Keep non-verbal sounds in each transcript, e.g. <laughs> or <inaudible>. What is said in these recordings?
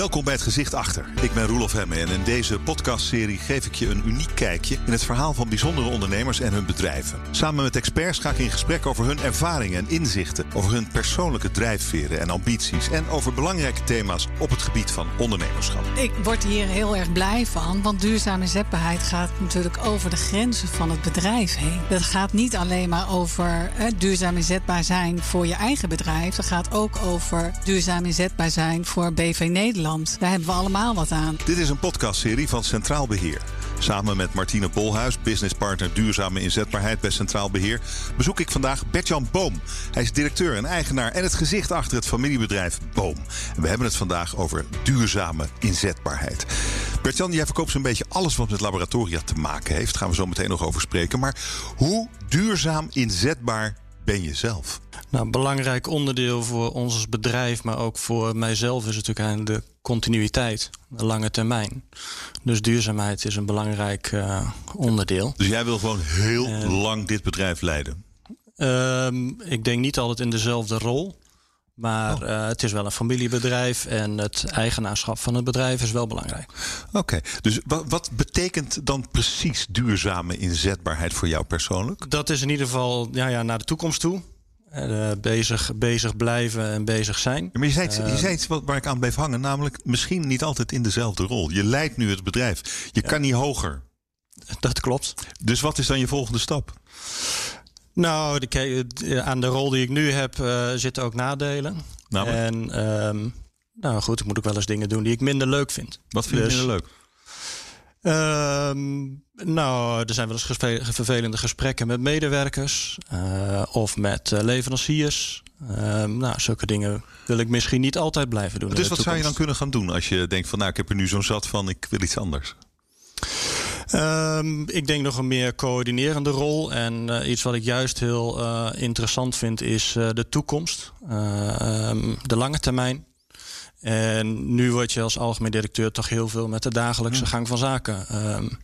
Welkom bij het Gezicht Achter. Ik ben Roelof Hemme en in deze podcastserie geef ik je een uniek kijkje in het verhaal van bijzondere ondernemers en hun bedrijven. Samen met experts ga ik in gesprek over hun ervaringen en inzichten, over hun persoonlijke drijfveren en ambities en over belangrijke thema's op het gebied van ondernemerschap. Ik word hier heel erg blij van, want duurzame inzetbaarheid gaat natuurlijk over de grenzen van het bedrijf heen. Dat gaat niet alleen maar over eh, duurzaam inzetbaar zijn voor je eigen bedrijf, dat gaat ook over duurzaam inzetbaar zijn voor BV Nederland. Daar hebben we allemaal wat aan. Dit is een podcastserie van Centraal Beheer. Samen met Martine Bolhuis, businesspartner duurzame inzetbaarheid bij Centraal Beheer, bezoek ik vandaag Bertjan Boom. Hij is directeur en eigenaar en het gezicht achter het familiebedrijf Boom. En we hebben het vandaag over duurzame inzetbaarheid. Bertjan, jij verkoopt zo'n beetje alles wat met laboratoria te maken heeft. Daar gaan we zo meteen nog over spreken. Maar hoe duurzaam inzetbaar ben je zelf? Nou, een belangrijk onderdeel voor ons als bedrijf, maar ook voor mijzelf, is natuurlijk de continuïteit, de lange termijn. Dus duurzaamheid is een belangrijk uh, onderdeel. Dus jij wil gewoon heel lang dit bedrijf leiden? Uh, ik denk niet altijd in dezelfde rol. Maar uh, het is wel een familiebedrijf en het eigenaarschap van het bedrijf is wel belangrijk. Oké, okay. dus wat, wat, betekent dan precies duurzame inzetbaarheid voor jou persoonlijk? Dat is in ieder geval ja, ja, naar de toekomst toe. Uh, bezig, bezig blijven en bezig zijn. Maar je zei, iets, je zei iets wat, waar ik aan bleef hangen, namelijk misschien niet altijd in dezelfde rol. Je leidt nu het bedrijf. Je ja. kan niet hoger. Dat klopt. Dus wat is dan je volgende stap? Nou, de, aan de rol die ik nu heb uh, zitten ook nadelen. Namelijk? En um, nou goed, ik moet ook wel eens dingen doen die ik minder leuk vind. Wat vind je dus, minder leuk? Um, nou, er zijn wel eens vervelende gesprekken met medewerkers uh, of met uh, leveranciers. Um, nou, zulke dingen wil ik misschien niet altijd blijven doen. Dus wat zou je dan kunnen gaan doen als je denkt van nou, ik heb er nu zo'n zat van, ik wil iets anders? Um, ik denk nog een meer coördinerende rol. En uh, iets wat ik juist heel uh, interessant vind, is uh, de toekomst. Um, de lange termijn. En nu word je als algemeen directeur toch heel veel met de dagelijkse gang van zaken. Um,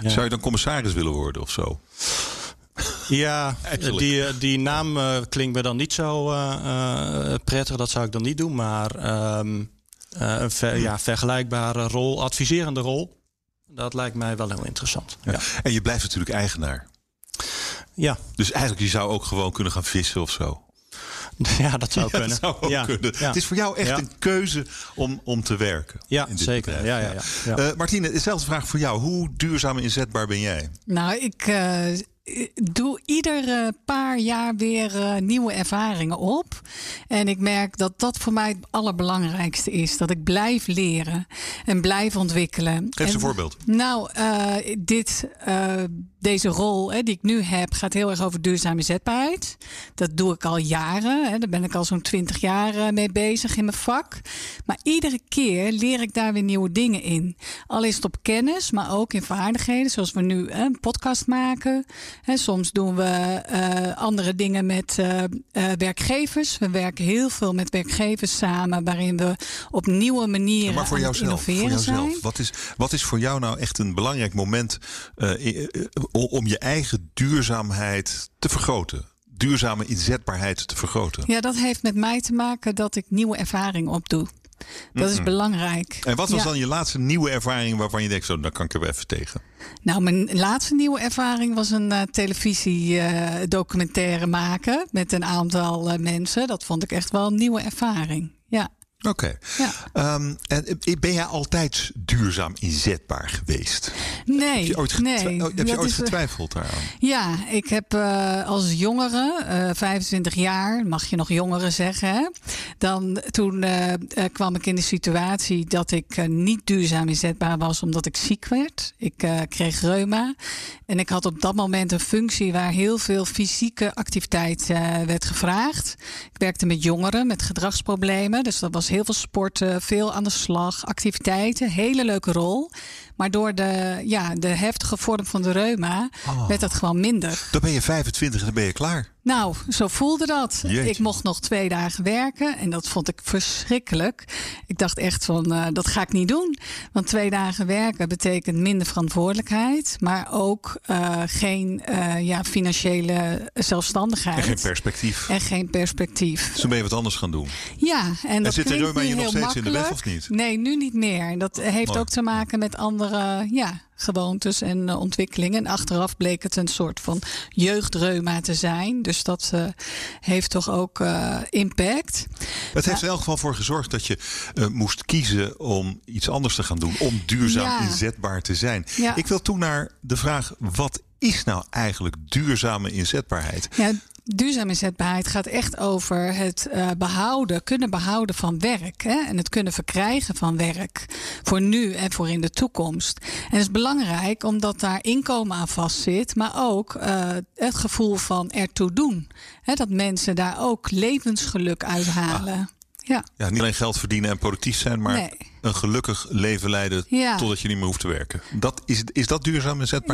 ja. Zou je dan commissaris willen worden of zo? Ja, die, die naam klinkt me dan niet zo prettig. Dat zou ik dan niet doen. Maar een ver, ja, vergelijkbare rol, adviserende rol. Dat lijkt mij wel heel interessant. Ja. Ja. En je blijft natuurlijk eigenaar. Ja. Dus eigenlijk, je zou ook gewoon kunnen gaan vissen of zo. <laughs> Ja, dat zou kunnen. Dat zou ook ja. kunnen. Het is voor jou echt een keuze om, om te werken. Ja, in dit zeker. Ja, ja, ja. ja. Uh, Martine, dezelfde vraag voor jou. Hoe duurzaam inzetbaar ben jij? Nou, ik uh, doe ieder paar jaar weer uh, nieuwe ervaringen op. En ik merk dat dat voor mij het allerbelangrijkste is. Dat ik blijf leren en blijf ontwikkelen. Geef eens een voorbeeld. Nou, uh, dit, uh, deze rol hè, die ik nu heb gaat heel erg over duurzame inzetbaarheid. Dat doe ik al jaren. Hè. Daar ben ik al zo'n twintig jaar mee bezig in mijn vak. Maar iedere keer leer ik daar weer nieuwe dingen in. Al is het op kennis, maar ook in vaardigheden. Zoals we nu hè, een podcast maken. He, soms doen we uh, andere dingen met uh, uh, werkgevers. We werken heel veel met werkgevers samen, waarin we op nieuwe manieren ja, maar voor jouzelf, innoveren voor jouzelf. zijn. Wat is, wat is voor jou nou echt een belangrijk moment om je eigen duurzaamheid te vergroten? Duurzame inzetbaarheid te vergroten? Ja, dat heeft met mij te maken dat ik nieuwe ervaring opdoe. Dat is belangrijk. En wat was Ja. dan je laatste nieuwe ervaring waarvan je denkt, zo, dan kan ik er wel even tegen? Nou, mijn laatste nieuwe ervaring was een uh, televisiedocumentaire maken met een aantal uh, mensen. Dat vond ik echt wel een nieuwe ervaring. Ja. Oké. Okay. Ja. Um, en ben jij altijd duurzaam inzetbaar geweest? Nee. Heb je ooit, nee, heb je ooit is, getwijfeld daaraan? Ja, ik heb uh, als jongere, uh, 25 jaar, mag je nog jongeren zeggen. Hè? Dan, toen uh, kwam ik in de situatie dat ik niet duurzaam inzetbaar was omdat ik ziek werd. Ik kreeg reuma. En ik had op dat moment een functie waar heel veel fysieke activiteit werd gevraagd. Ik werkte met jongeren met gedragsproblemen. Dus dat was heel veel sporten, veel aan de slag, activiteiten. Hele leuke rol. Maar door de, ja, de heftige vorm van de reuma oh. werd dat gewoon minder. Dan ben je 25 en dan ben je klaar. Nou, zo voelde dat. Jeetje. Ik mocht nog twee dagen werken en dat vond ik verschrikkelijk. Ik dacht echt van, eh, dat ga ik niet doen. Want twee dagen werken betekent minder verantwoordelijkheid, maar ook eh, geen eh, ja, financiële zelfstandigheid. En geen perspectief. En geen perspectief. Dus dan ben je wat anders gaan doen. Ja, en dat zit reuma nu je nog steeds in de weg, makkelijk. of niet? Nee, nu niet meer. En Dat heeft ook te maken met andere ja, gewoontes en eh, ontwikkelingen. En achteraf bleek het een soort van jeugdreuma te zijn. Dus dat eh, heeft toch ook eh, impact. Het heeft er in elk geval voor gezorgd dat je moest kiezen om iets anders te gaan doen. Om duurzaam Ja. inzetbaar te zijn. Ja. Ik wil toe naar de vraag: wat is nou eigenlijk duurzame inzetbaarheid? Ja, duurzame inzetbaarheid gaat echt over het eh, behouden, kunnen behouden van werk. Hè? En het kunnen verkrijgen van werk. Voor nu en voor in de toekomst. En het is belangrijk omdat daar inkomen aan vastzit. Maar ook eh, het gevoel van ertoe doen. Hè? Dat mensen daar ook levensgeluk uithalen. Ja. Ja, niet alleen geld verdienen en productief zijn, maar Nee. een gelukkig leven leiden Ja. totdat je niet meer hoeft te werken. Dat is, is dat?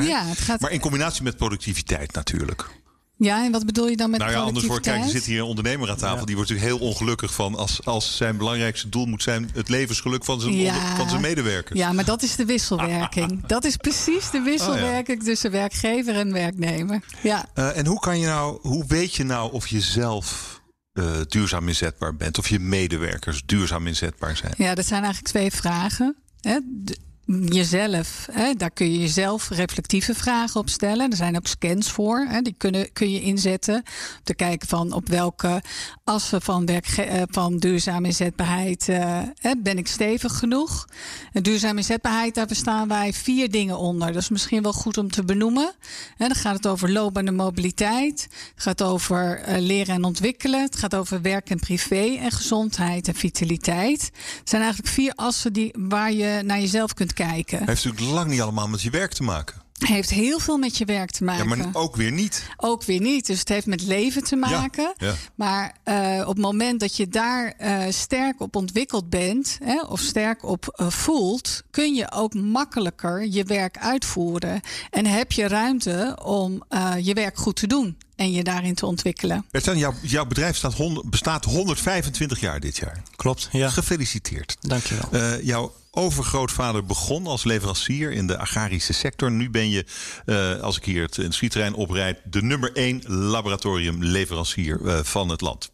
Ja, het gaat- Maar in combinatie met productiviteit natuurlijk. Ja, en wat bedoel je dan met Nou ja, anders wordt, kijk, er zit hier een ondernemer aan tafel. Die wordt natuurlijk heel ongelukkig van als, als zijn belangrijkste doel moet zijn het levensgeluk van zijn, Ja. onder- van zijn medewerkers. Ja, maar dat is de wisselwerking. <laughs> dat is precies de wisselwerking tussen werkgever en werknemer. Ja. Eh, en hoe kan je nou, hoe weet je nou of je zelf eh, duurzaam inzetbaar bent? Of je medewerkers duurzaam inzetbaar zijn? Ja, dat zijn eigenlijk twee vragen. Hè? De- jezelf, hè? daar kun je jezelf reflectieve vragen op stellen. Er zijn ook scans voor, hè? die kunnen, kun je inzetten. Om te kijken van op welke assen van, eh, van duurzame inzetbaarheid eh, ben ik stevig genoeg. En duurzame inzetbaarheid, daar bestaan wij vier dingen onder. Dat is misschien wel goed om te benoemen. Hè, dan gaat het over en mobiliteit. Het gaat over eh, leren en ontwikkelen. Het gaat over werk en privé en gezondheid en vitaliteit. Het zijn eigenlijk vier assen die, waar je naar jezelf kunt kijken. Heeft natuurlijk lang niet allemaal met je werk te maken. Heeft heel veel met je werk te Ja, maken. maar ook weer niet. Ook weer niet. Dus het heeft met leven te maken. ja. Maar eh, op het moment dat je daar eh, sterk op ontwikkeld bent, hè, of sterk op eh, voelt, kun je ook makkelijker je werk uitvoeren. En heb je ruimte om eh, je werk goed te doen en je daarin te ontwikkelen. Bertjan, jouw, jouw bedrijf staat hond- bestaat 125 jaar dit jaar. Klopt, ja. Gefeliciteerd. Dankjewel. Eh, jouw overgrootvader begon als leverancier in de agrarische sector. Nu ben je, eh, als ik hier het, het schietterrein oprijd, de nummer één laboratoriumleverancier eh, van het land.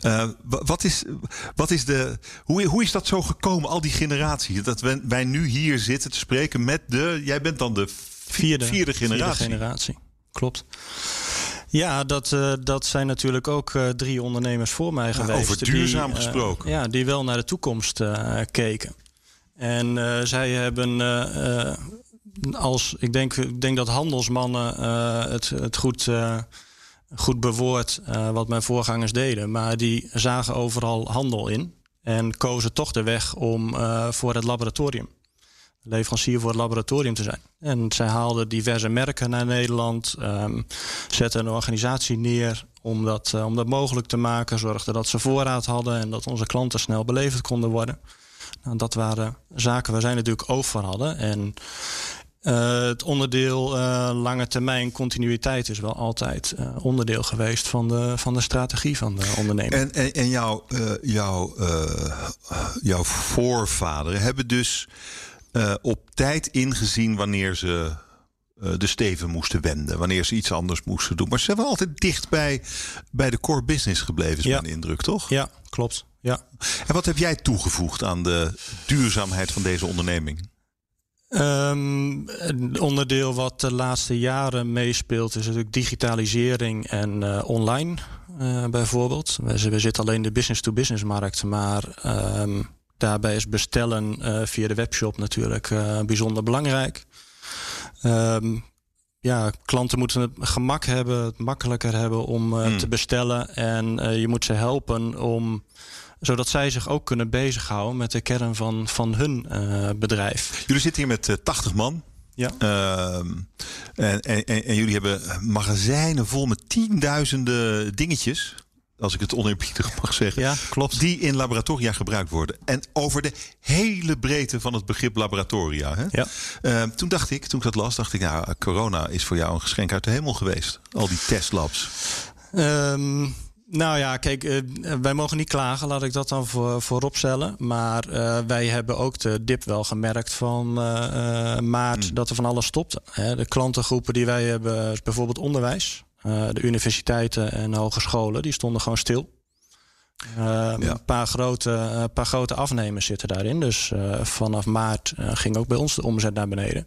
Eh, wa- wat is, wat is de, hoe, hoe is dat zo gekomen, al die generaties? Dat wij, wij nu hier zitten te spreken met de. Jij bent dan de vierde, vierde generatie. generatie. Klopt. Ja, dat, dat zijn natuurlijk ook drie ondernemers voor mij geweest. over die, duurzaam eh, gesproken. ja, die wel naar de toekomst keken. En eh, zij hebben eh, eh, als, ik denk, ik denk dat handelsmannen het, het goed, goed bewoord wat mijn voorgangers deden. Maar die zagen overal handel in en kozen toch de weg om voor het laboratorium leverancier voor het laboratorium te zijn. En zij haalden diverse merken naar Nederland, ehm, zetten een organisatie neer om dat, om dat mogelijk te maken, zorgden dat ze voorraad hadden en dat onze klanten snel beleverd konden worden. Nou, dat waren zaken waar zij natuurlijk oog voor hadden. En eh, het onderdeel eh, lange termijn continuïteit is wel altijd eh, onderdeel geweest van de, van de strategie van de onderneming. En, en, en jouw, jouw, jouw voorvaderen hebben dus op tijd ingezien wanneer ze de steven moesten wenden, wanneer ze iets anders moesten doen. Maar ze zijn wel altijd dicht bij, bij de core business gebleven, is Ja. mijn indruk, toch? Ja, klopt. Ja. En wat heb jij toegevoegd aan de duurzaamheid van deze onderneming? Ehm, een onderdeel wat de laatste jaren meespeelt is natuurlijk digitalisering en eh, online eh, bijvoorbeeld. We, we zitten alleen in de business-to-business markt, maar ehm, daarbij is bestellen eh, via de webshop natuurlijk bijzonder belangrijk. Ehm, ja, klanten moeten het gemak hebben, het makkelijker hebben om Hmm. te bestellen. En je moet ze helpen om zodat zij zich ook kunnen bezighouden met de kern van, van hun eh, bedrijf. Jullie zitten hier met eh, 80 man. Ja. Ehm, en, en, en, jullie hebben magazijnen vol met tienduizenden dingetjes. Als ik het oneerbiedig mag zeggen. Ja, klopt. Die in laboratoria gebruikt worden. En over de hele breedte van het begrip laboratoria. Hè? Ja. Ehm, toen dacht ik, toen ik dat las, dacht ik, nou, corona is voor jou een geschenk uit de hemel geweest. Al die testlabs. Ehm, nou ja, kijk, uh, wij mogen niet klagen, laat ik dat dan voor, voorop stellen. Maar uh, wij hebben ook de dip wel gemerkt van uh, maart hmm. dat er van alles stopt. Hè. De klantengroepen die wij hebben, bijvoorbeeld onderwijs. de universiteiten en hogescholen, die stonden gewoon stil. Ja. Een paar grote, paar grote afnemers zitten daarin. Dus vanaf maart ging ook bij ons de omzet naar beneden.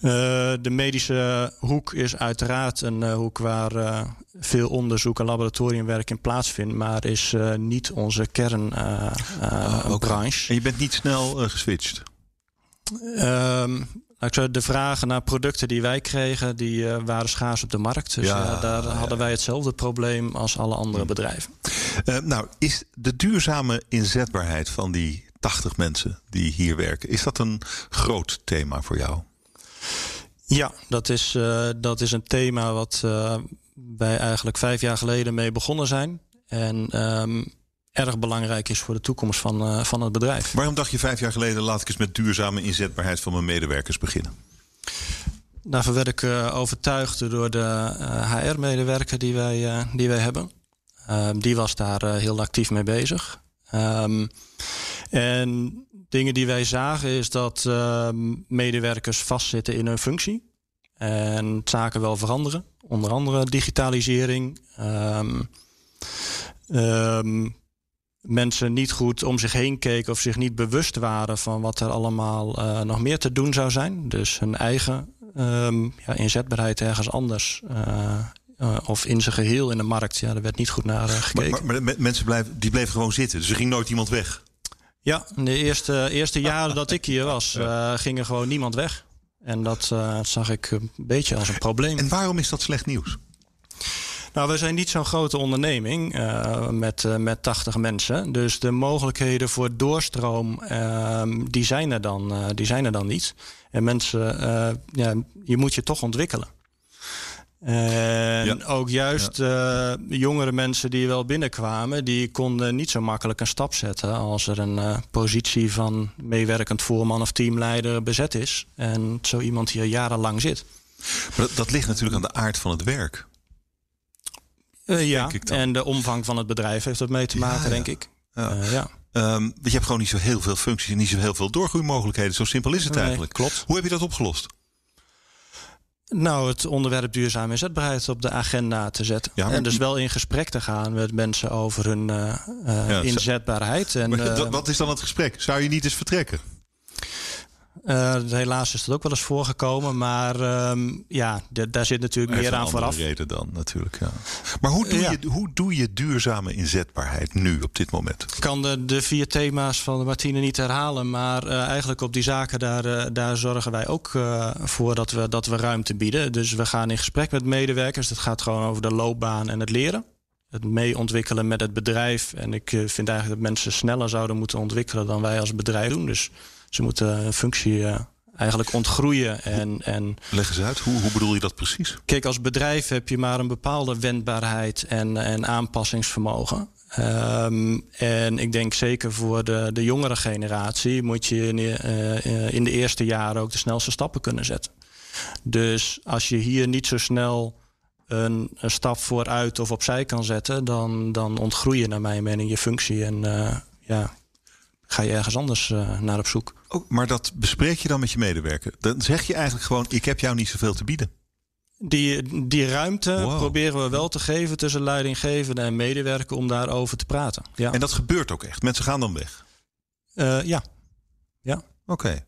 Uh, de medische hoek is uiteraard een uh, hoek waar uh, veel onderzoek en laboratoriumwerk in plaatsvindt, maar is niet onze kernbranche. En je bent niet snel geswitcht? Um, de vragen naar producten die wij kregen, die waren schaars op de markt. Dus ja, daar hadden wij hetzelfde probleem als alle andere hm. bedrijven. nou, is de duurzame inzetbaarheid van die 80 mensen die hier werken, is dat een groot thema voor jou? Ja, dat is, uh, dat is een thema wat uh, wij eigenlijk vijf jaar geleden mee begonnen zijn. En um, erg belangrijk is voor de toekomst van, uh, van het bedrijf. Waarom dacht je vijf jaar geleden, laat ik eens met duurzame inzetbaarheid van mijn medewerkers beginnen? Daarvoor werd ik overtuigd door de HR-medewerker die, wij, die wij hebben. Ehm, die was daar heel actief mee bezig. Um, en dingen die wij zagen is dat uh, medewerkers vastzitten in hun functie. En zaken wel veranderen. Onder andere digitalisering. Um, um, mensen niet goed om zich heen keken of zich niet bewust waren van wat er allemaal uh, nog meer te doen zou zijn. Dus hun eigen um, ja, inzetbaarheid ergens anders. Uh, uh, of in zijn geheel in de markt. Ja, daar werd niet goed naar gekeken. Maar, maar, mensen blijven, die bleven gewoon zitten. Dus er ging nooit iemand weg. Ja, de eerste, eerste jaren dat ik hier was, uh, ging er gewoon niemand weg. En dat uh, zag ik een beetje als een probleem. En waarom is dat slecht nieuws? Nou, we zijn niet zo'n grote onderneming uh, met, uh, met 80 mensen. Dus de mogelijkheden voor doorstroom, ehm, die, zijn er dan, die zijn er dan niet. En mensen, ja, je moet je toch ontwikkelen. En ook juist ja. uh, jongere mensen die wel binnenkwamen, die konden niet zo makkelijk een stap zetten als er een uh, positie van meewerkend voorman of teamleider bezet is. En zo iemand hier jarenlang zit. Maar dat, dat ligt natuurlijk aan de aard van het werk. Uh, ja, en de omvang van het bedrijf heeft dat mee te maken, ja, denk ik. ja. Um, je hebt gewoon niet zo heel veel functies en niet zo heel veel doorgroeimogelijkheden. Zo simpel is het nee, eigenlijk. Klopt. Hoe heb je dat opgelost? Nou, het onderwerp duurzame inzetbaarheid op de agenda te zetten. Ja, En dus wel in gesprek te gaan met mensen over hun uh, uh, ja, inzetbaarheid. En, <laughs> uh, wat is dan het gesprek? Zou je niet eens vertrekken? Uh, helaas is dat ook wel eens voorgekomen. Maar um, ja, daar zit natuurlijk meer aan vooraf. reden dan natuurlijk. Ja. Maar hoe doe, je, hoe doe je duurzame inzetbaarheid nu op dit moment? Ik kan de, de vier thema's van Martine niet herhalen. Maar uh, eigenlijk op die zaken daar, uh, daar zorgen wij ook voor dat we, dat we ruimte bieden. Dus we gaan in gesprek met medewerkers. Het gaat gewoon over de loopbaan en het leren het mee ontwikkelen met het bedrijf. En ik vind eigenlijk dat mensen sneller zouden moeten ontwikkelen dan wij als bedrijf doen. Dus ze moeten een functie uh, eigenlijk ontgroeien. En, en Leg eens uit, hoe, hoe bedoel je dat precies? Kijk, als bedrijf heb je maar een bepaalde wendbaarheid en, en aanpassingsvermogen. Um, en ik denk zeker voor de, de jongere generatie moet je in, uh, in de eerste jaren ook de snelste stappen kunnen zetten. Dus als je hier niet zo snel een, een, stap vooruit of opzij kan zetten, dan, dan ontgroei je naar mijn mening je functie. En uh, ja, ga je ergens anders uh, naar op zoek. Oh, maar dat bespreek je dan met je medewerker? Dan zeg je eigenlijk gewoon: ik heb jou niet zoveel te bieden. Die, die ruimte wow. proberen we wel te geven tussen leidinggevende en medewerker om daarover te praten. Ja. En dat gebeurt ook echt. Mensen gaan dan weg. Uh, ja. Ja. Oké. Okay.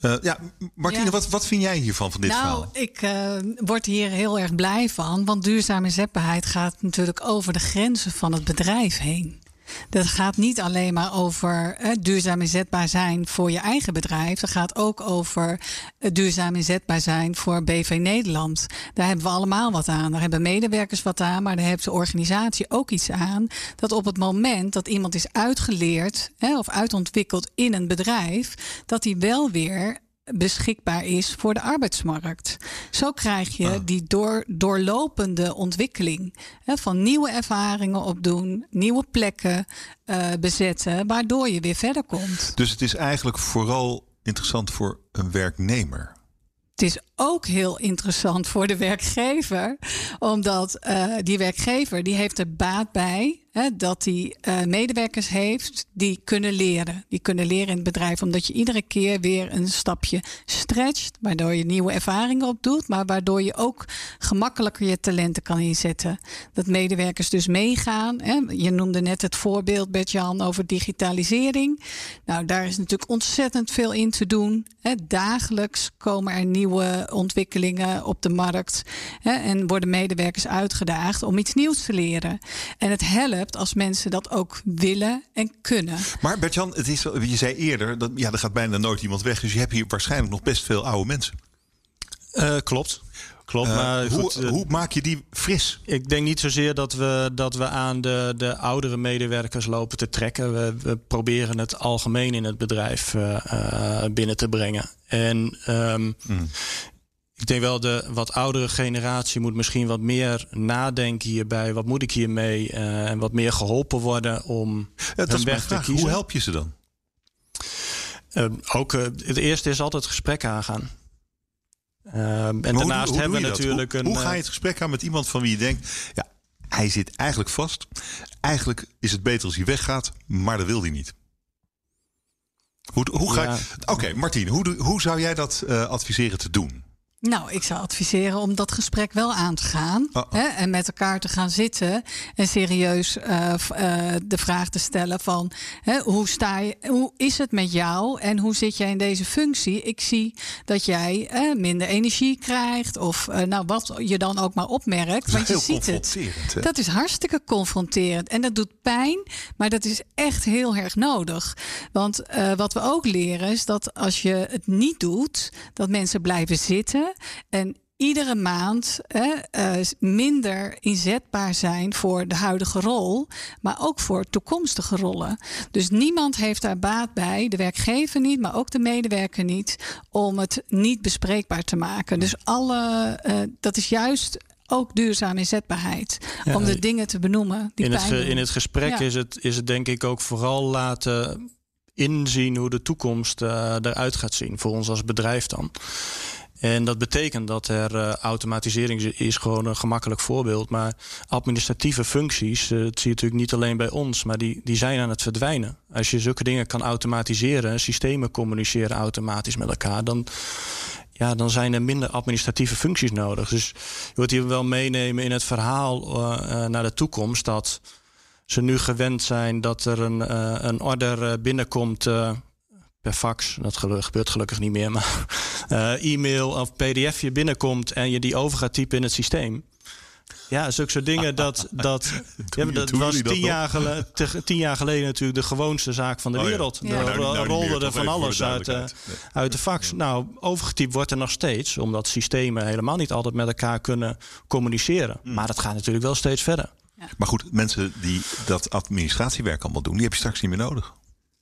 Uh, ja, Martine, ja. Wat, wat vind jij hiervan, van dit nou, verhaal? Ik uh, word hier heel erg blij van. Want duurzame inzetbaarheid gaat natuurlijk over de grenzen van het bedrijf heen. Dat gaat niet alleen maar over eh, duurzaam inzetbaar zijn voor je eigen bedrijf. Dat gaat ook over uh, duurzaam inzetbaar zijn voor BV Nederland. Daar hebben we allemaal wat aan. Daar hebben medewerkers wat aan, maar daar heeft de organisatie ook iets aan. Dat op het moment dat iemand is uitgeleerd of uitontwikkeld in een bedrijf, dat hij wel weer beschikbaar is voor de arbeidsmarkt. Zo krijg je ah. die door, doorlopende ontwikkeling hè, van nieuwe ervaringen opdoen, nieuwe plekken uh, bezetten, waardoor je weer verder komt. Dus het is eigenlijk vooral interessant voor een werknemer. Het is ook heel interessant voor de werkgever. Omdat uh, die werkgever die heeft er baat bij hè, dat hij uh, medewerkers heeft die kunnen leren. Die kunnen leren in het bedrijf. Omdat je iedere keer weer een stapje stretcht. Waardoor je nieuwe ervaringen opdoet. Maar waardoor je ook gemakkelijker je talenten kan inzetten. Dat medewerkers dus meegaan. Hè. Je noemde net het voorbeeld, Bert-Jan, over digitalisering. Nou, daar is natuurlijk ontzettend veel in te doen. Hè. Dagelijks komen er nieuwe ontwikkelingen op de markt. Hè, en worden medewerkers uitgedaagd om iets nieuws te leren. En het helpt als mensen dat ook willen en kunnen. Maar Bertjan, het is, je zei eerder, dat, ja, er gaat bijna nooit iemand weg. Dus je hebt hier waarschijnlijk nog best veel oude mensen. Uh, klopt. Klopt, Uh, maar hoe, goed, uh, hoe maak je die fris? Ik denk niet zozeer dat we, dat we aan de, de oudere medewerkers lopen te trekken. We, we proberen het algemeen in het bedrijf uh, binnen te brengen. En um, mm. Ik denk wel de wat oudere generatie moet misschien wat meer nadenken hierbij. Wat moet ik hiermee? en wat meer geholpen worden om ja, dat is weg te kiezen. Hoe help je ze dan? ook het eerste is altijd gesprek aangaan. Uh, en maar daarnaast hoe, hebben we natuurlijk hoe, een. Hoe ga je het gesprek aan met iemand van wie je denkt. Ja, hij zit eigenlijk vast. Eigenlijk is het beter als hij weggaat, maar dat wil hij niet. Hoe, hoe ga Ja. je. Oké, okay, Martien, hoe, hoe zou jij dat adviseren te doen? Nou, ik zou adviseren om dat gesprek wel aan te gaan. Oh, oh. Hè, en met elkaar te gaan zitten. En serieus uh, uh, de vraag te stellen van... Hè, hoe, sta je, hoe is het met jou en hoe zit jij in deze functie? Ik zie dat jij uh, minder energie krijgt. Of nou, wat je dan ook maar opmerkt. Want je ziet het. Hè? Dat is hartstikke confronterend. En dat doet pijn, maar dat is echt heel erg nodig. Want wat we ook leren is dat als je het niet doet... dat mensen blijven zitten en iedere maand eh, minder inzetbaar zijn voor de huidige rol, maar ook voor toekomstige rollen. Dus niemand heeft daar baat bij, de werkgever niet, maar ook de medewerker niet, om het niet bespreekbaar te maken. Dus alle, uh, dat is juist ook duurzame inzetbaarheid. Ja, om de dingen te benoemen. Die in, het, in het gesprek ja. is, het, is het denk ik ook vooral laten inzien hoe de toekomst uh, eruit gaat zien. Voor ons als bedrijf dan. En dat betekent dat er uh, automatisering is gewoon een gemakkelijk voorbeeld. Maar administratieve functies, uh, dat zie je natuurlijk niet alleen bij ons, maar die, die zijn aan het verdwijnen. Als je zulke dingen kan automatiseren, systemen communiceren automatisch met elkaar, dan, ja, dan zijn er minder administratieve functies nodig. Dus je wordt hier wel meenemen in het verhaal uh, naar de toekomst dat ze nu gewend zijn dat er een, een order binnenkomt per fax. Dat gebeurt gelukkig niet meer. <laughs> Maar uh, e-mail of pdf je binnenkomt en je die over gaat typen in het systeem. Ja, zulke soort dingen. Dat, <laughs> dat, ja, dat was tien, dat jaar geleden, tien jaar geleden natuurlijk de gewoonste zaak van de oh, wereld. Ja. Ja. Er Nou, nou rolde meer, er van alles uit, de, nee. uit de fax. Nou, overgetypt wordt er nog steeds. Omdat systemen helemaal niet altijd met elkaar kunnen communiceren. Hmm. Maar dat gaat natuurlijk wel steeds verder. Ja. Maar goed, mensen die dat administratiewerk allemaal doen, die heb je straks niet meer nodig.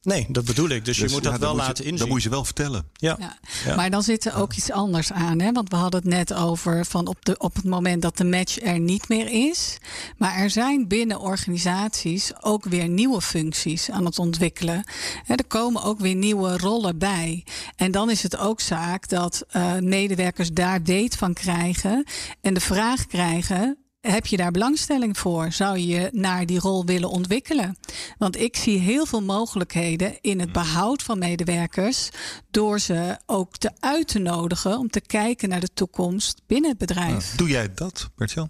Nee, dat bedoel ik. Dus, dus je moet dat wel moet laten je, inzien. Dat moet je wel vertellen. Ja. Ja. ja. Maar dan zit er ook iets anders aan. Hè? Want we hadden het net over van op, de, op het moment dat de match er niet meer is. Maar er zijn binnen organisaties ook weer nieuwe functies aan het ontwikkelen. Hè, er komen ook weer nieuwe rollen bij. En dan is het ook zaak dat uh, medewerkers daar weet van krijgen. En de vraag krijgen heb je daar belangstelling voor? Zou je je naar die rol willen ontwikkelen? Want ik zie heel veel mogelijkheden in het behoud van medewerkers. door ze ook te uit te nodigen om te kijken naar de toekomst binnen het bedrijf. Doe jij dat, Bertjan?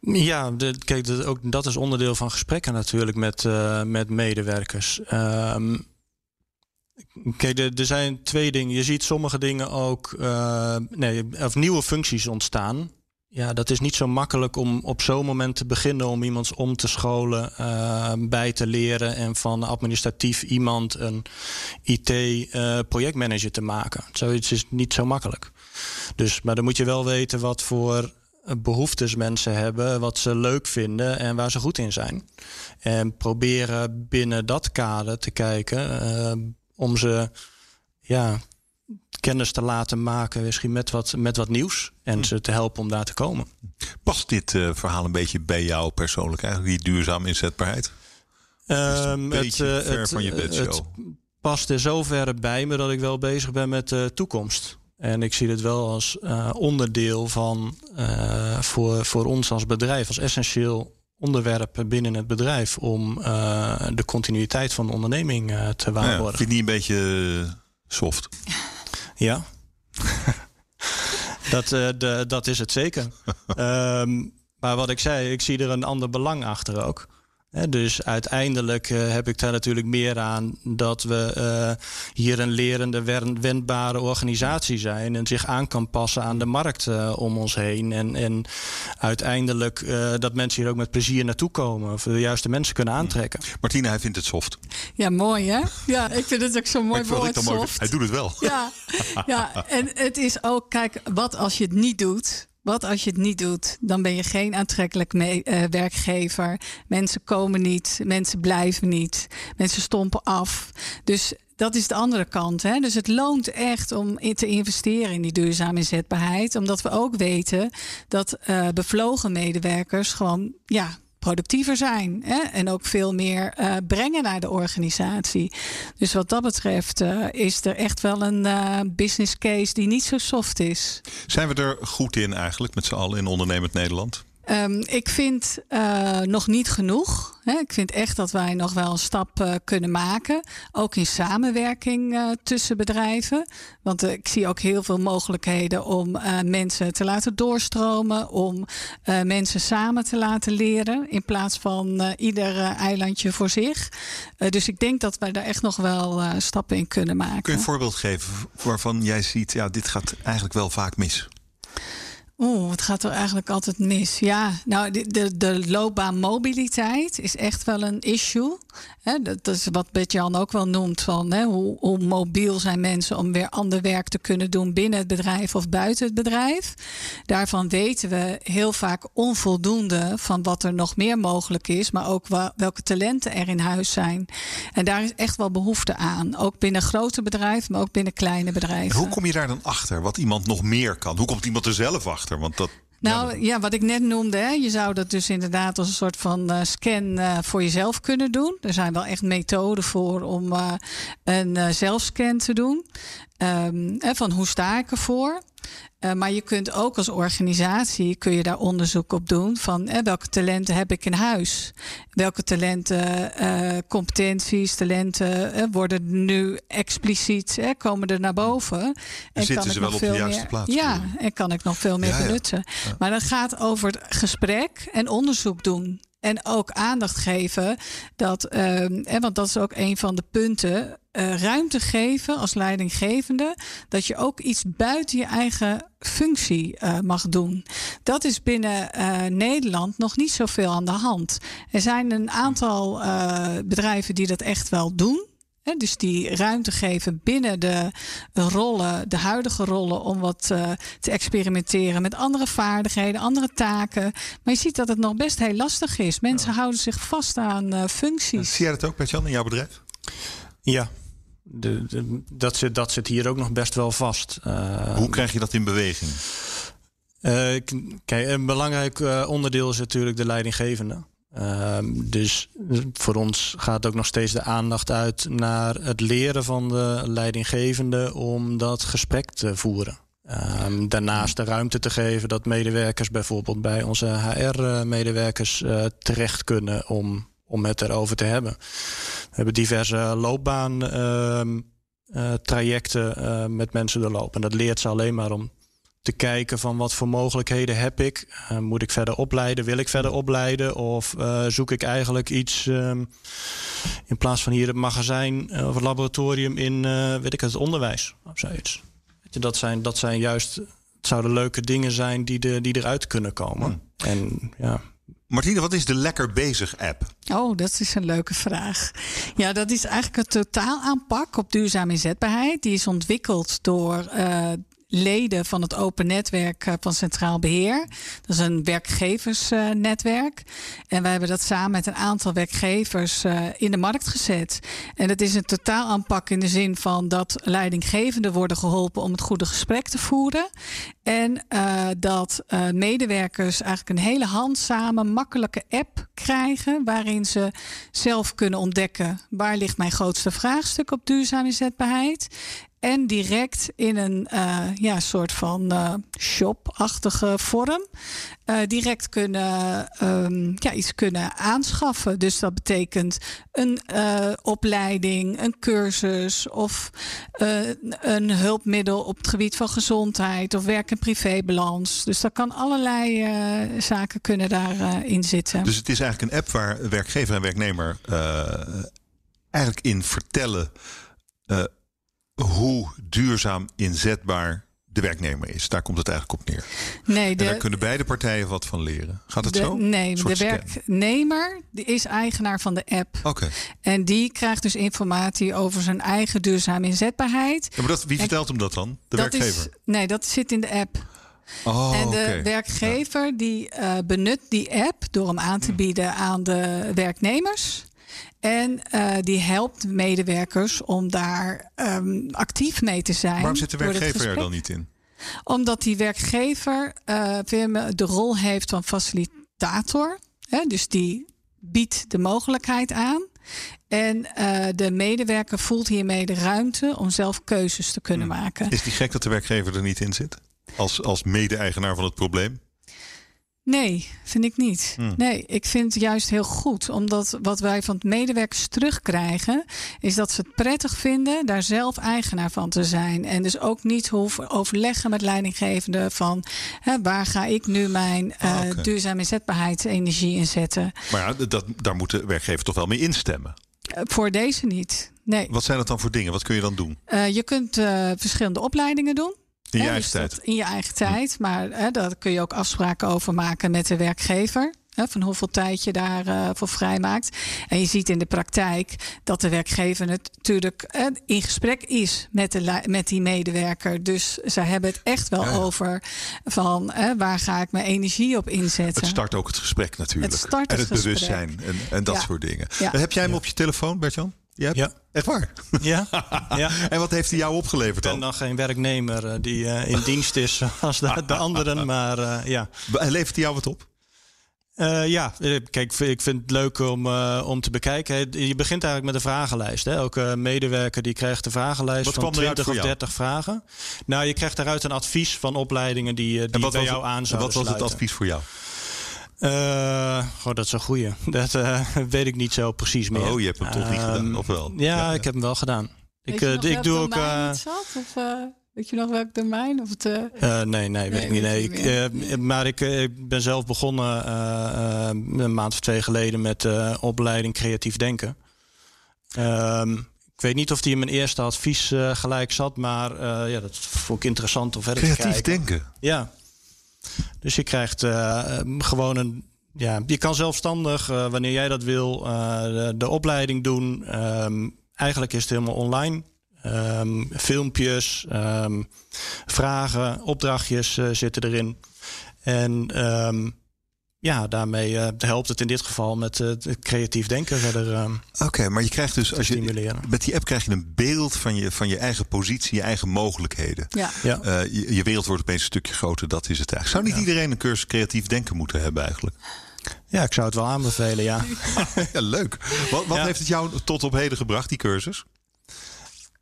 Ja, de, kijk, de, ook dat is onderdeel van gesprekken natuurlijk met, uh, met medewerkers. Um, Kijk, er zijn twee dingen. Je ziet sommige dingen ook, uh, nee, of nieuwe functies ontstaan. Ja, dat is niet zo makkelijk om op zo'n moment te beginnen om iemands om te scholen, uh, bij te leren en van administratief iemand een IT-projectmanager uh, te maken. Zoiets is niet zo makkelijk. Dus, maar dan moet je wel weten wat voor behoeftes mensen hebben, wat ze leuk vinden en waar ze goed in zijn. En proberen binnen dat kader te kijken uh, om ze ja, kennis te laten maken, misschien met wat, met wat nieuws. En hm. ze te helpen om daar te komen. Past dit uh, verhaal een beetje bij jou persoonlijk, eigenlijk, die duurzame inzetbaarheid? Um, het, uh, ver het, van je bedshow. het past in zoverre bij me dat ik wel bezig ben met de toekomst. En ik zie het wel als onderdeel van voor, voor ons als bedrijf, als essentieel onderwerp binnen het bedrijf om de continuïteit van de onderneming te waarborgen. Ja, vind je niet een beetje soft? <laughs> Ja. <laughs> dat, de, dat is het zeker. <laughs> Ehm, maar wat ik zei, ik zie er een ander belang achter ook dus uiteindelijk uh, heb ik daar natuurlijk meer aan dat we uh, hier een lerende, wendbare organisatie zijn en zich aan kan passen aan de markt uh, om ons heen. En, en uiteindelijk dat mensen hier ook met plezier naartoe komen, of de juiste mensen kunnen aantrekken. Martina, hij vindt het soft. Ja, mooi hè? Ja, ik vind het ook zo mooi woord, soft. Mooi. Hij doet het wel. Ja, ja, en het is ook, kijk, wat als je het niet doet? Wat als je het niet doet? Dan ben je geen aantrekkelijk uh, werkgever. Mensen komen niet, mensen blijven niet, mensen stompen af. Dus dat is de andere kant. Hè? Dus het loont echt om te investeren in die duurzame inzetbaarheid. Omdat we ook weten dat uh, bevlogen medewerkers gewoon ja, productiever zijn hè? en ook veel meer uh, brengen naar de organisatie. Dus wat dat betreft uh, is er echt wel een uh, business case die niet zo soft is. Zijn we er goed in eigenlijk met z'n allen in ondernemend Nederland? Um, ik vind uh, nog niet genoeg. Hè. Ik vind echt dat wij nog wel een stap uh, kunnen maken. Ook in samenwerking uh, tussen bedrijven. Want ik zie ook heel veel mogelijkheden om mensen te laten doorstromen. Om mensen samen te laten leren. In plaats van ieder eilandje voor zich. dus ik denk dat wij daar echt nog wel stappen in kunnen maken. Kun je een voorbeeld geven waarvan jij ziet, ja, dit gaat eigenlijk wel vaak mis? Oeh, wat gaat er eigenlijk altijd mis? Ja, nou, de, de, de loopbaanmobiliteit is echt wel een issue. dat, is wat Bert-Jan ook wel noemt: van, hoe, hoe, mobiel zijn mensen om weer ander werk te kunnen doen binnen het bedrijf of buiten het bedrijf. Daarvan weten we heel vaak onvoldoende van wat er nog meer mogelijk is, maar ook welke talenten er in huis zijn. En daar is echt wel behoefte aan. Ook binnen grote bedrijven, maar ook binnen kleine bedrijven. hoe kom je daar dan achter? Wat iemand nog meer kan? Hoe komt iemand er zelf achter? Want dat, nou ja, wat ik net noemde, hè, je zou dat dus inderdaad als een soort van uh, scan uh, voor jezelf kunnen doen. Er zijn wel echt methoden voor om uh, een zelfscan te doen. Um, van hoe sta ik ervoor? Uh, maar je kunt ook als organisatie kun je daar onderzoek op doen van eh, welke talenten heb ik in huis? Welke talenten, uh, competenties, talenten worden nu expliciet, komen er naar boven? En zitten kan ze wel op de juiste meer, plaats? Ja, en kan ik nog veel meer ja, benutten. Ja. Maar dat gaat over het gesprek en onderzoek doen. En ook aandacht geven dat, uh, want dat is ook een van de punten. Uh, ruimte geven als leidinggevende. Dat je ook iets buiten je eigen functie uh, mag doen. Dat is binnen uh, Nederland nog niet zoveel aan de hand. Er zijn een aantal bedrijven die dat echt wel doen dus die ruimte geven binnen de rollen, de huidige rollen, om wat uh, te experimenteren met andere vaardigheden, andere taken. Maar je ziet dat het nog best heel lastig is. Mensen houden zich vast aan uh, functies. Zie jij dat ook, Bert-Jan, in jouw bedrijf? Ja, de, de, dat, zit, dat zit hier ook nog best wel vast. Uh, Hoe krijg je dat in beweging? kijk, een belangrijk onderdeel is natuurlijk de leidinggevende. Ehm, dus voor ons gaat ook nog steeds de aandacht uit naar het leren van de leidinggevende om dat gesprek te voeren. Um, daarnaast de ruimte te geven dat medewerkers bijvoorbeeld bij onze HR-medewerkers terecht kunnen om, om het erover te hebben. We hebben diverse loopbaantrajecten ehm, uh, uh, met mensen doorlopen. En dat leert ze alleen maar om te kijken van wat voor mogelijkheden heb ik. Uh, moet ik verder opleiden? Wil ik verder opleiden? Of uh, zoek ik eigenlijk iets um, in plaats van hier het magazijn uh, of het laboratorium in weet ik het, onderwijs of zoiets. Dat, zijn, dat zijn juist, het zouden leuke dingen zijn die, de, die eruit kunnen komen. Hmm. En ja. Martine, wat is de Lekker Bezig app? Oh, dat is een leuke vraag. Ja, dat is eigenlijk een totaal aanpak op duurzame inzetbaarheid. Die is ontwikkeld door uh, leden van het Open Netwerk eh, van Centraal Beheer. Dat is een werkgeversnetwerk. En wij hebben dat samen met een aantal werkgevers uh, in de markt gezet. En het is een totaal aanpak in de zin van dat leidinggevenden worden geholpen om het goede gesprek te voeren. En uh, dat medewerkers eigenlijk een hele handzame, makkelijke app krijgen. Waarin ze zelf kunnen ontdekken waar ligt mijn grootste vraagstuk op duurzame inzetbaarheid. En direct in een uh, ja, soort van uh, shop-achtige vorm uh, direct kunnen, um, ja, iets kunnen aanschaffen. Dus dat betekent een opleiding, een cursus of een hulpmiddel op het gebied van gezondheid of werk- en privébalans. Dus dat kan allerlei zaken kunnen daarin zitten. Dus het is eigenlijk een app waar werkgever en werknemer eigenlijk in vertellen hoe duurzaam inzetbaar de werknemer is. Daar komt het eigenlijk op neer. Nee, de, en daar kunnen beide partijen wat van leren. Gaat het zo? Nee, de werknemer die is eigenaar van de app. Oké. En die krijgt dus informatie over zijn eigen duurzame inzetbaarheid. Ja, maar dat, wie vertelt hem dat dan? De dat werkgever? Is, nee, dat zit in de app. Oh, en de werkgever die uh, benut die app door hem aan te hmm. bieden aan de werknemers. En uh, die helpt medewerkers om daar um, actief mee te zijn. Waarom zit de werkgever er dan niet in? Omdat die werkgever uh, de rol heeft van facilitator. Hè, dus die biedt de mogelijkheid aan. En uh, de medewerker voelt hiermee de ruimte om zelf keuzes te kunnen hmm. maken. Is die gek dat de werkgever er niet in zit? Als, als mede-eigenaar van het probleem? Nee, vind ik niet. Hmm. Nee, ik vind het juist heel goed. Omdat wat wij van het medewerkers terugkrijgen, is dat ze het prettig vinden daar zelf eigenaar van te zijn. En dus ook niet hoeven overleggen met leidinggevenden van hè, waar ga ik nu mijn uh, ah, okay. duurzame inzetbaarheidsenergie in zetten. Maar ja, dat, daar moeten werkgevers toch wel mee instemmen. Uh, voor deze niet. Nee. Wat zijn dat dan voor dingen? Wat kun je dan doen? Uh, je kunt verschillende opleidingen doen. In je eigen dus tijd. In je eigen tijd. Maar hè, daar kun je ook afspraken over maken met de werkgever. Hè, van hoeveel tijd je daarvoor uh, voor vrijmaakt. En je ziet in de praktijk dat de werkgever natuurlijk uh, in gesprek is met, de, met die medewerker. Dus ze hebben het echt wel over van uh, waar ga ik mijn energie op inzetten. Het start ook het gesprek natuurlijk. Het start en het, het bewustzijn en, en dat ja. soort dingen. Heb jij hem op je telefoon, Bertjan? Ja. ja. Echt waar? Ja. ja. <laughs> en wat heeft hij jou opgeleverd dan? Ik ben dan geen werknemer uh, die uh, in dienst is <laughs> als de, de anderen, maar uh, ja. Levert hij jou wat op? ja, kijk, ik vind het leuk om, om te bekijken. Je begint eigenlijk met een vragenlijst. Hè? Elke medewerker die krijgt een vragenlijst wat van 20 of 30 vragen. Nou, je krijgt daaruit een advies van opleidingen die, die bij jou aan zouden Wat was sluiten. het advies voor jou? Uh, goh, dat is een goeie. <laughs> Dat uh, weet ik niet zo precies meer. Oh, je hebt hem toch niet uh, gedaan, of wel? Ja, ja, ik heb hem wel gedaan. Weet ik, ik doe ook. Zat, of, weet je nog welk domein? Of het, nee, nee, nee, weet ik niet. Nee, ik, maar ik, ik, ben zelf begonnen een maand of twee geleden met opleiding creatief denken. Ehm, ik weet niet of die in mijn eerste advies gelijk zat, maar ja, dat vond ik interessant om verder creatief te kijken. denken? Ja. Dus je krijgt uh, gewoon een. Ja, je kan zelfstandig, uh, wanneer jij dat wil, de, opleiding doen. Um, eigenlijk is het helemaal online. Um, filmpjes, um, vragen, opdrachtjes zitten erin. En ja, daarmee uh, helpt het in dit geval met uh, het creatief denken verder. Uh, Oké, okay, maar je krijgt dus als je met die app krijg je een beeld van je, van je eigen positie, je eigen mogelijkheden. Ja. ja. Je, je, wereld wordt opeens een stukje groter, dat is het eigenlijk. Zou niet ja. iedereen een cursus creatief denken moeten hebben eigenlijk? Ja, ik zou het wel aanbevelen, ja. <laughs> ja leuk. Wat, wat heeft het jou tot op heden gebracht, die cursus?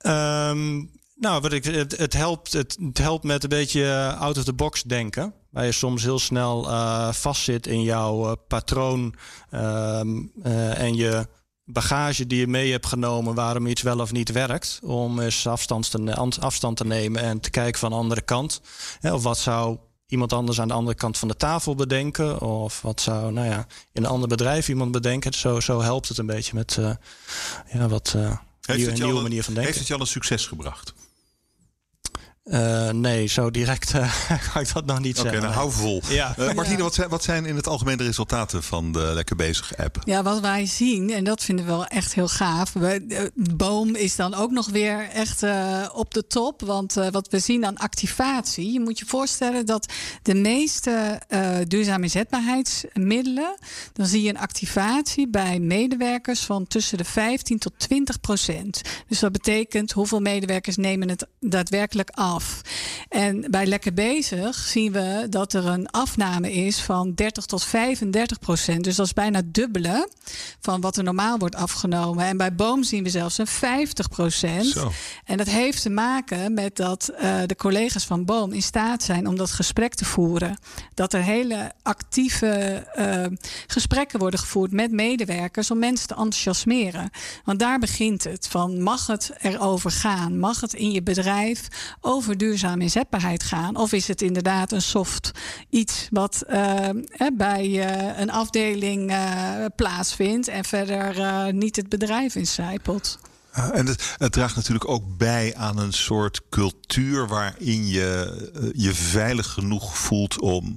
Um, nou, wat ik, het, het, helpt, het, het, helpt met een beetje out of the box denken. Waar je soms heel snel uh, vastzit in jouw uh, patroon um, uh, en je bagage die je mee hebt genomen waarom iets wel of niet werkt. Om eens afstand te, afstand te nemen en te kijken van de andere kant. Of wat zou iemand anders aan de andere kant van de tafel bedenken? Of wat zou nou ja, in een ander bedrijf iemand bedenken? Zo, zo helpt het een beetje met ja, wat heeft nieuwe, nieuwe manier van denken. Heeft het je al een succes gebracht? Uh, nee, zo direct uh, <laughs> ga ik dat nog niet okay, zeggen. Oké, hou vol. Ja. Uh, Martine, ja. wat, zijn, wat zijn in het algemeen de resultaten van de Lekker Bezig app? Ja, wat wij zien, en dat vinden we wel echt heel gaaf. We, Boom is dan ook nog weer echt op de top. Want wat we zien aan activatie. Je moet je voorstellen dat de meeste duurzame inzetbaarheidsmiddelen. dan zie je een activatie bij medewerkers van tussen de 15 tot 20 procent. Dus dat betekent hoeveel medewerkers nemen het daadwerkelijk af. Af. En bij Lekker Bezig zien we dat er een afname is van 30 tot 35 procent. Dus dat is bijna dubbele van wat er normaal wordt afgenomen. En bij Boom zien we zelfs een 50 procent. En dat heeft te maken met dat uh, de collega's van Boom in staat zijn om dat gesprek te voeren. Dat er hele actieve uh, gesprekken worden gevoerd met medewerkers om mensen te enthousiasmeren. Want daar begint het. Van mag het erover gaan? Mag het in je bedrijf over duurzame inzetbaarheid gaan? Of is het inderdaad een soft iets wat uh, bij uh, een afdeling plaatsvindt en verder niet het bedrijf incijpelt? En het, het, draagt natuurlijk ook bij aan een soort cultuur waarin je je veilig genoeg voelt om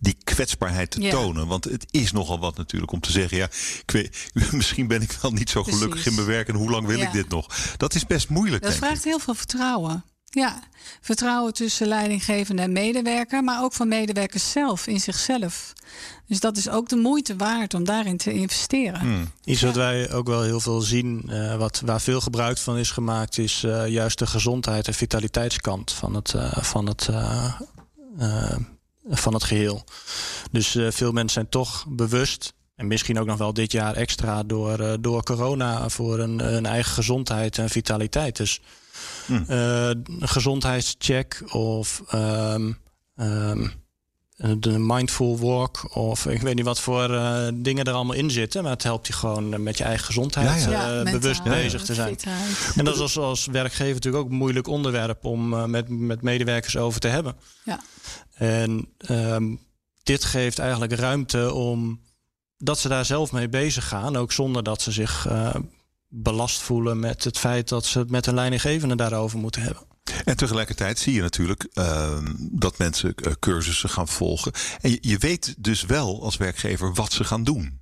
die kwetsbaarheid te tonen. Want het is nogal wat natuurlijk om te zeggen: ja, ik weet, <laughs> misschien ben ik wel niet zo gelukkig in mijn werk en hoe lang wil ik dit nog? Dat is best moeilijk. Dat vraagt heel veel vertrouwen. Ja, vertrouwen tussen leidinggevende en medewerker, maar ook van medewerkers zelf in zichzelf. Dus dat is ook de moeite waard om daarin te investeren. Hmm. Iets wat wij ook wel heel veel zien, uh, wat, waar veel gebruik van is gemaakt, is uh, juist de gezondheid en vitaliteitskant van het, uh, van het van het geheel. Dus uh, veel mensen zijn toch bewust. En misschien ook nog wel dit jaar extra door, uh, door corona voor een, een, eigen gezondheid en vitaliteit. Dus hm. een gezondheidscheck of um, um, de mindful walk of ik weet niet wat voor uh, dingen er allemaal in zitten. Maar het helpt je gewoon met je eigen gezondheid ja, ja. Uh, bewust bezig te zijn. En dat is als, als werkgever natuurlijk ook een moeilijk onderwerp om uh, met, met medewerkers over te hebben. Ja. En um, dit geeft eigenlijk ruimte om dat ze daar zelf mee bezig gaan. Ook zonder dat ze zich belast voelen met het feit dat ze het met een leidinggevende daarover moeten hebben. En tegelijkertijd zie je natuurlijk uh, dat mensen uh, cursussen gaan volgen. En je weet dus wel als werkgever wat ze gaan doen.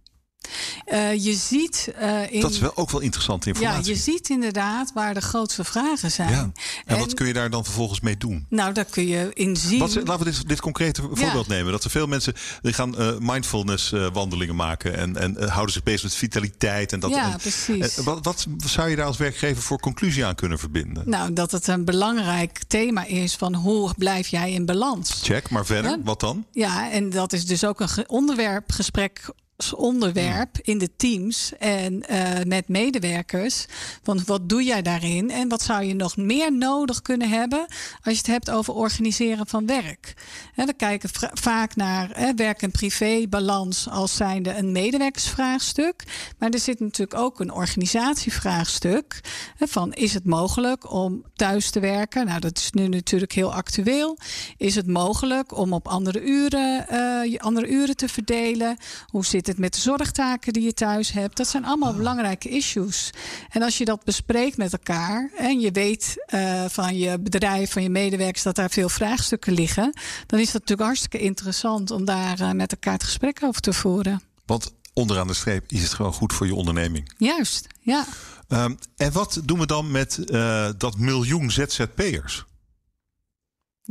Uh, je ziet. Uh, in, dat is wel ook wel interessante informatie. Ja, je ziet inderdaad waar de grootste vragen zijn. Ja. En, en, wat kun je daar dan vervolgens mee doen? Nou, daar kun je in zien. Wat, laten we dit, dit concrete voorbeeld nemen. Dat er veel mensen die gaan uh, mindfulness wandelingen maken. En, en houden zich bezig met vitaliteit. En dat, ja, en, precies. wat, wat zou je daar als werkgever voor conclusie aan kunnen verbinden? Nou, dat het een belangrijk thema is van hoe blijf jij in balans? Check, maar verder, wat dan? Ja, en dat is dus ook een onderwerp gesprek onderwerp in de teams en uh, met medewerkers. Want wat doe jij daarin en wat zou je nog meer nodig kunnen hebben als je het hebt over organiseren van werk? He, we kijken vaak naar he, werk- en privé-balans als zijnde een medewerkersvraagstuk. Maar er zit natuurlijk ook een organisatievraagstuk. He, van is het mogelijk om thuis te werken? Nou, dat is nu natuurlijk heel actueel. Is het mogelijk om op andere uren, uh, andere uren te verdelen? Hoe zit het met de zorgtaken die je thuis hebt? Dat zijn allemaal belangrijke issues. En als je dat bespreekt met elkaar en je weet uh, van je bedrijf, van je medewerkers dat daar veel vraagstukken liggen, dan is dat natuurlijk hartstikke interessant om daar uh, met elkaar het gesprek over te voeren. Want onderaan de streep is het gewoon goed voor je onderneming. Juist, ja. Um, en wat doen we dan met uh, dat miljoen ZZP'ers?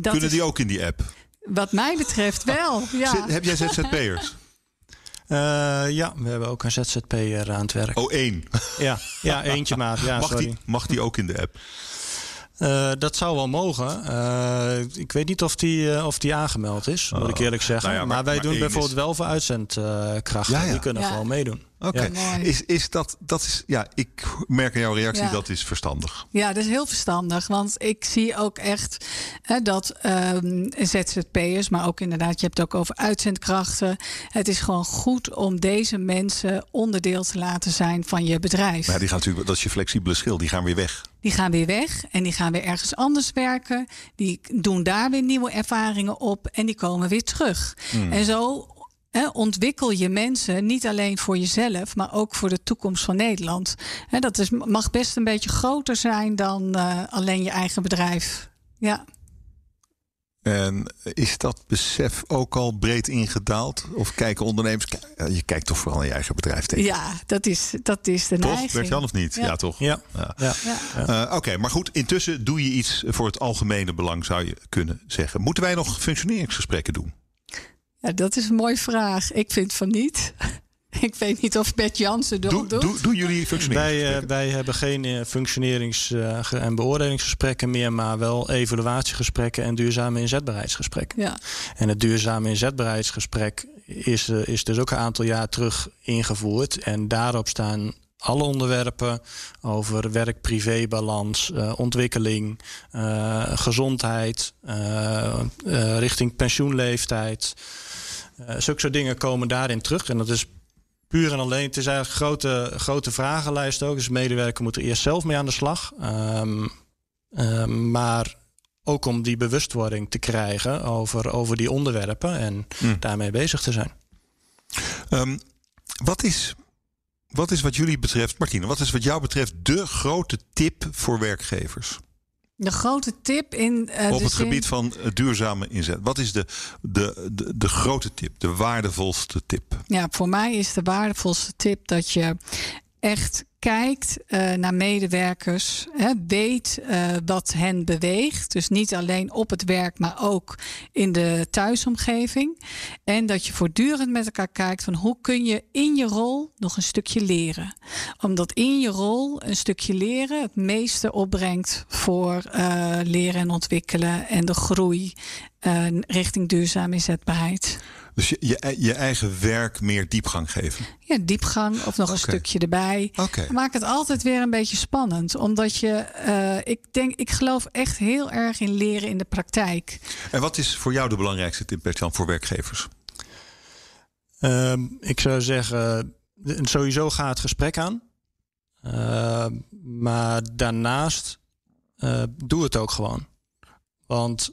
Kunnen die ook in die app? Wat mij betreft wel. <laughs> Ja. Heb jij ZZP'ers? Uh, ja, we hebben ook een ZZP'er aan het werk. Oh, één? Ja, ja eentje maar. Ja, mag, sorry. Die, mag die ook in de app? Uh, dat zou wel mogen. Uh, ik weet niet of die, uh, of die aangemeld is, moet ik eerlijk zeggen. Nou ja, maar, maar, wij maar doen bijvoorbeeld is... wel voor uitzendkrachten. Ja, ja. Die kunnen ja. gewoon meedoen. Oké, okay. is, is dat, dat is, ja, ik merk aan jouw reactie dat is verstandig. Ja, dat is heel verstandig. Want ik zie ook echt hè, dat um, ZZP'ers, maar ook inderdaad, je hebt het ook over uitzendkrachten. Het is gewoon goed om deze mensen onderdeel te laten zijn van je bedrijf. Maar die gaan natuurlijk, dat is je flexibele schil, die gaan weer weg. Die gaan weer weg en die gaan weer ergens anders werken. Die doen daar weer nieuwe ervaringen op en die komen weer terug. Hmm. En zo He, ontwikkel je mensen niet alleen voor jezelf, maar ook voor de toekomst van Nederland. He, dat is, mag best een beetje groter zijn dan uh, alleen je eigen bedrijf. Ja. En is dat besef ook al breed ingedaald? Of kijken ondernemers... Je kijkt toch vooral naar je eigen bedrijf tegen? Ja, dat is, dat is de toch? neiging. Werkt Jan of niet? Ja, ja toch? Ja. ja. ja. Uh, Oké, okay, maar goed. Intussen doe je iets voor het algemene belang, zou je kunnen zeggen. Moeten wij nog functioneringsgesprekken doen? Ja, dat is een mooie vraag. Ik vind van niet. <laughs> Ik weet niet of Bert Jansen dat doe, doet. Doe, doen jullie functioneringsgesprekken? Wij, wij hebben geen functionerings- en beoordelingsgesprekken meer, maar wel evaluatiegesprekken en duurzame inzetbaarheidsgesprekken. Ja. En het duurzame inzetbaarheidsgesprek is, is dus ook een aantal jaar terug ingevoerd. En daarop staan alle onderwerpen over werk-privé-balans, uh, ontwikkeling, uh, gezondheid, uh, richting pensioenleeftijd. Zulke soort dingen komen daarin terug. En dat is puur en alleen. Het is eigenlijk een grote, grote vragenlijst ook. Dus medewerker moet er eerst zelf mee aan de slag. Um, um, maar ook om die bewustwording te krijgen over, over die onderwerpen en mm. daarmee bezig te zijn. Um, wat is wat is wat jullie betreft, Martine, wat is wat jou betreft de grote tip voor werkgevers? De grote tip in. Uh, Op het gebied van duurzame inzet. Wat is de, de, de, de grote tip, de waardevolste tip? Ja, voor mij is de waardevolste tip dat je echt kijkt uh, naar medewerkers, hè, weet uh, wat hen beweegt. Dus niet alleen op het werk, maar ook in de thuisomgeving. En dat je voortdurend met elkaar kijkt van hoe kun je in je rol nog een stukje leren. Omdat in je rol een stukje leren het meeste opbrengt voor uh, leren en ontwikkelen en de groei richting duurzame inzetbaarheid. Dus je, je, je, eigen werk meer diepgang geven? Ja, diepgang of nog een stukje erbij. Okay. Maak het altijd weer een beetje spannend. Omdat je, uh, ik denk, ik geloof echt heel erg in leren in de praktijk. En wat is voor jou de belangrijkste tip, Bertjan, voor werkgevers? Uh, ik zou zeggen, sowieso ga het gesprek aan. Uh, maar daarnaast uh, doe het ook gewoon. Want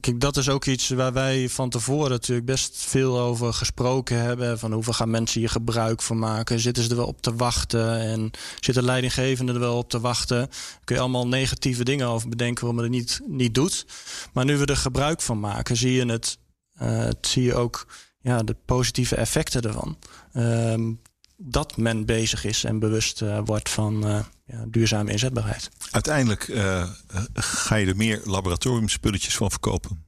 Kijk, dat is ook iets waar wij van tevoren natuurlijk best veel over gesproken hebben. Van hoeveel gaan mensen hier gebruik van maken? Zitten ze er wel op te wachten? En zitten leidinggevenden er wel op te wachten? Kun je allemaal negatieve dingen over bedenken waarom je het niet, niet doet. Maar nu we er gebruik van maken, zie je het, uh, zie je ook ja, de positieve effecten ervan. Uh, dat men bezig is en bewust uh, wordt van uh, ja, duurzame inzetbaarheid. Uiteindelijk uh, ga je er meer laboratoriumspulletjes van verkopen.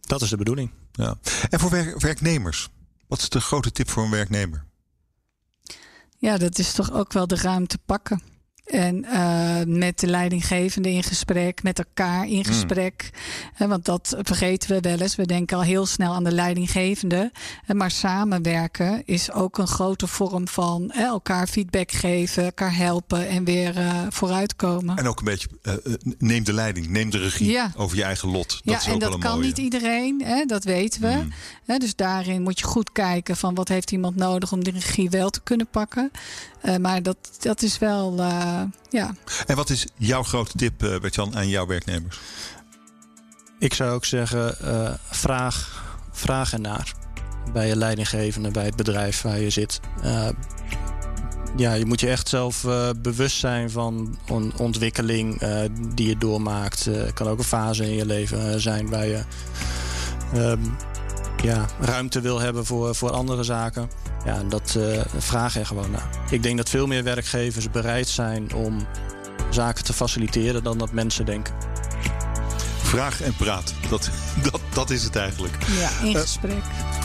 Dat is de bedoeling. Ja. En voor werk werknemers, wat is de grote tip voor een werknemer? Ja, dat is toch ook wel de ruimte pakken. En uh, met de leidinggevende in gesprek, met elkaar in gesprek. Mm. want dat vergeten we wel eens. We denken al heel snel aan de leidinggevende. maar samenwerken is ook een grote vorm van elkaar feedback geven, elkaar helpen en weer uh, vooruitkomen. En ook een beetje uh, neem de leiding, neem de regie ja. over je eigen lot. Dat ja, is en ook dat wel een kan mooie. niet iedereen, hè, dat weten we. Mm. dus daarin moet je goed kijken van wat heeft iemand nodig om de regie wel te kunnen pakken. maar dat, dat is wel. Uh, ja. En wat is jouw grote tip, uh, Bertjan, aan jouw werknemers? Ik zou ook zeggen, uh, vraag, vraag ernaar. Bij je leidinggevende, bij het bedrijf waar je zit. Uh, ja, je moet je echt zelf bewust zijn van on ontwikkeling die je doormaakt. Het kan ook een fase in je leven zijn waar je ehm, ja, ruimte wil hebben voor, voor andere zaken. Ja, dat uh, vraag er gewoon naar. Ik denk dat veel meer werkgevers bereid zijn om zaken te faciliteren dan dat mensen denken. Vraag en praat, dat, <laughs> dat, dat is het eigenlijk. Ja, in gesprek. Uh,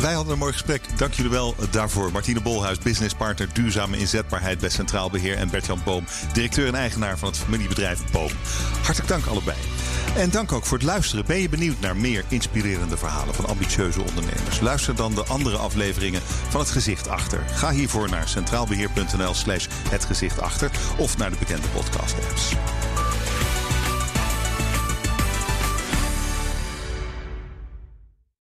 wij hadden een mooi gesprek. Dank jullie wel daarvoor. Martine Bolhuis, businesspartner duurzame inzetbaarheid bij Centraal Beheer. En Bert-Jan Boom, directeur en eigenaar van het familiebedrijf Boom. Hartelijk dank allebei. En dank ook voor het luisteren. Ben je benieuwd naar meer inspirerende verhalen van ambitieuze ondernemers? Luister dan de andere afleveringen van Het Gezicht Achter. Ga hiervoor naar centraalbeheer.nl slash het of naar de bekende podcast apps.